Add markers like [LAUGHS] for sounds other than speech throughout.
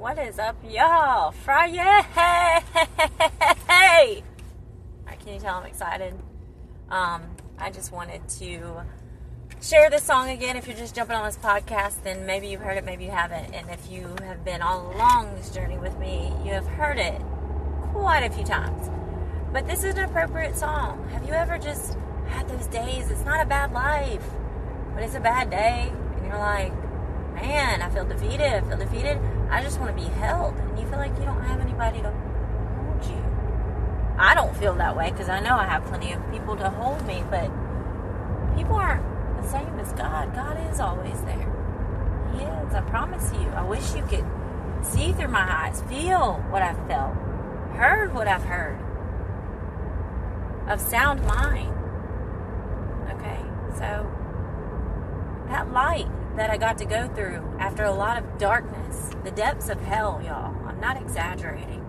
What is up, y'all? Friday! Hey! Can you tell I'm excited? Um, I just wanted to share this song again. If you're just jumping on this podcast, then maybe you've heard it, maybe you haven't. And if you have been all along this journey with me, you have heard it quite a few times. But this is an appropriate song. Have you ever just had those days? It's not a bad life, but it's a bad day, and you're like, man, I feel defeated. I feel defeated. I just want to be held. And you feel like you don't have anybody to hold you. I don't feel that way because I know I have plenty of people to hold me, but people aren't the same as God. God is always there. He is. I promise you. I wish you could see through my eyes, feel what I've felt, heard what I've heard of sound mind. Okay, so that light that I got to go through after a lot of darkness, the depths of hell, y'all. I'm not exaggerating.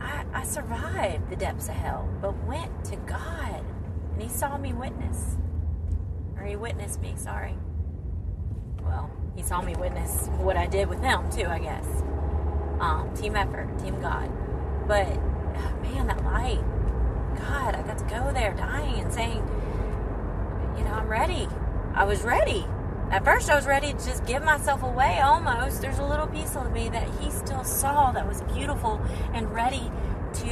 I, I survived the depths of hell, but went to God. And He saw me witness. Or He witnessed me, sorry. Well, He saw me witness what I did with Him, too, I guess. Um, team effort, team God. But, man, that light. God, I got to go there dying and saying, you know, I'm ready. I was ready. At first, I was ready to just give myself away almost. There's a little piece of me that he still saw that was beautiful and ready to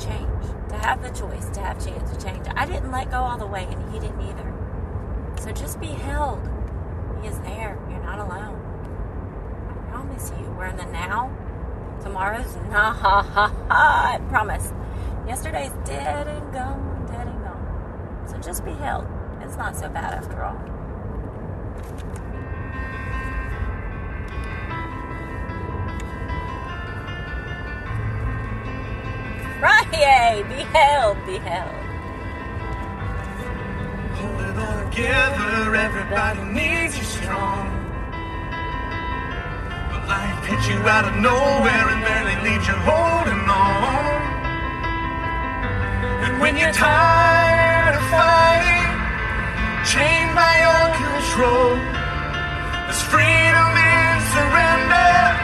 change, to have the choice, to have chance to change. I didn't let go all the way, and he didn't either. So just be held. He is there. You're not alone. I promise you. We're in the now. Tomorrow's not. [LAUGHS] I promise. Yesterday's dead and gone, dead and gone. So just be held. It's not so bad after all. Friday, beheld, beheld. Hold it all together, everybody needs you strong. But life hits you out of nowhere and barely leaves you holding on. And when you're tired of fighting, chained by your control, there's freedom in surrender.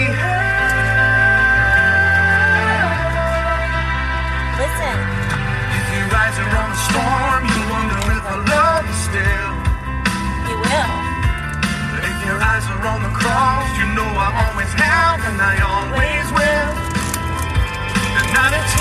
have and I always will. And not a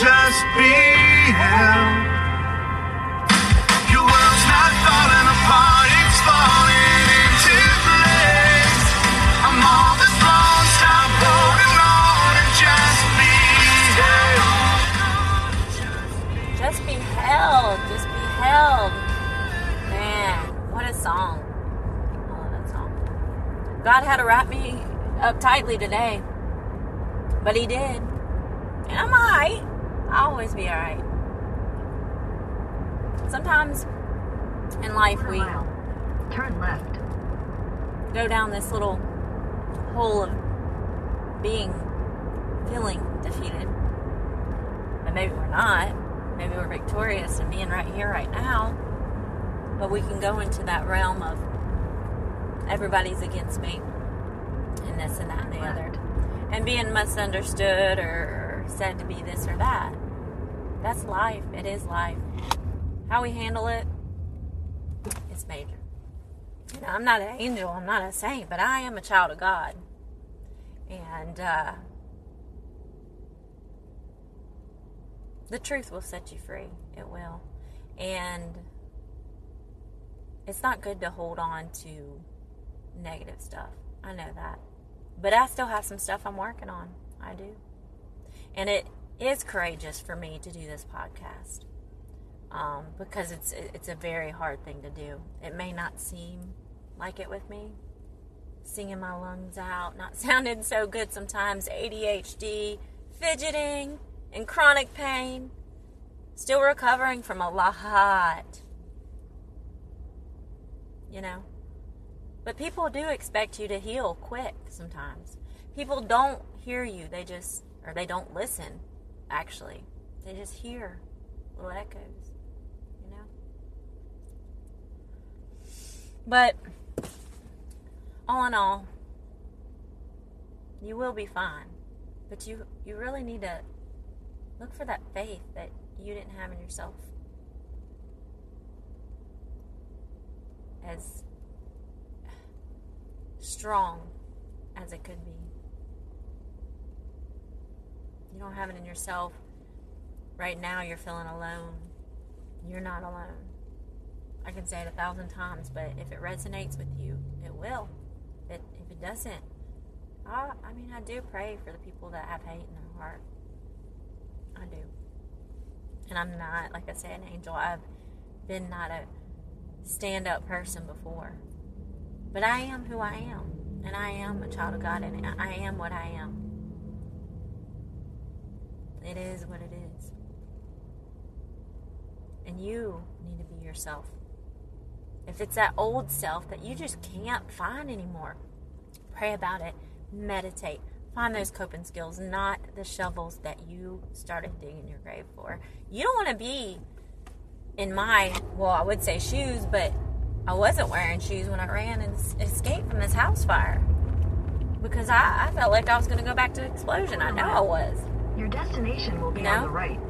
just be him. Your world's not falling apart, it's falling into place. I'm all that's wrong, stop holding on and just be held. Just be held, just be held. Man, what a song. Oh, that song. God had to wrap me up tightly today, but He did. And I'm alright. I'll always be alright. Sometimes in life we. Turn left. go down this little hole of being feeling defeated. But maybe we're not. Maybe we're victorious and being right here, right now. But we can go into that realm of everybody's against me and this and that and the other. And being misunderstood or said to be this or that. That's life. It is life. How we handle it, is major. You know, I'm not an angel, I'm not a saint, but I am a child of God. And uh, the truth will set you free. It will. And it's not good to hold on to negative stuff. I know that. But I still have some stuff I'm working on. I do. And it is courageous for me to do this podcast um, because it's it's a very hard thing to do. It may not seem like it with me, singing my lungs out, not [LAUGHS] sounding so good sometimes, ADHD, fidgeting, and chronic pain. Still recovering from a lot. You know? But people do expect you to heal quick sometimes. People don't hear you, they just, or they don't listen, actually. They just hear little echoes, you know? But all in all, you will be fine. But you you really need to look for that faith that you didn't have in yourself. As strong as it could be. You don't have it in yourself. Right now you're feeling alone. You're not alone. I can say it a thousand times, but if it resonates with you, it will. It, if it doesn't, I, I mean, I do pray for the people that have hate in their heart. I do. And I'm not, like I said, an angel. I've been not a stand up person before. But I am who I am. And I am a child of God. And I am what I am. It is what it is. And you need to be yourself. If it's that old self that you just can't find anymore, pray about it, meditate, find those coping skills, not the shovels that you started digging your grave for. You don't want to be in my, well, I would say shoes, but I wasn't wearing shoes when I ran and escaped from this house fire because I, I felt like I was going to go back to explosion. I know I was. Your destination will be No? on the right.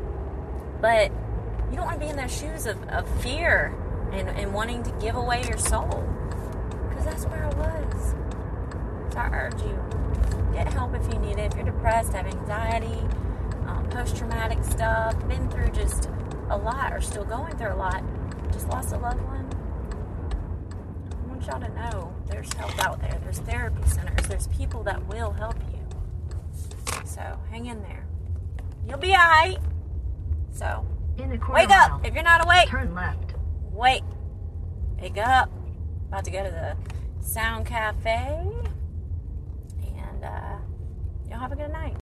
But you don't want to be in those shoes of, of fear and, and wanting to give away your soul. Because that's where I was. So I urge you get help if you need it. If you're depressed, have anxiety, um, post traumatic stuff, been through just a lot or still going through a lot, just lost a loved one. I want y'all to know there's help out there. There's therapy centers. There's people that will help you. So hang in there. You'll be alright. So In a quarter wake up. If you're not awake, Turn left. wake. Wake up. About to go to the Sound Cafe. And uh, y'all have a good night.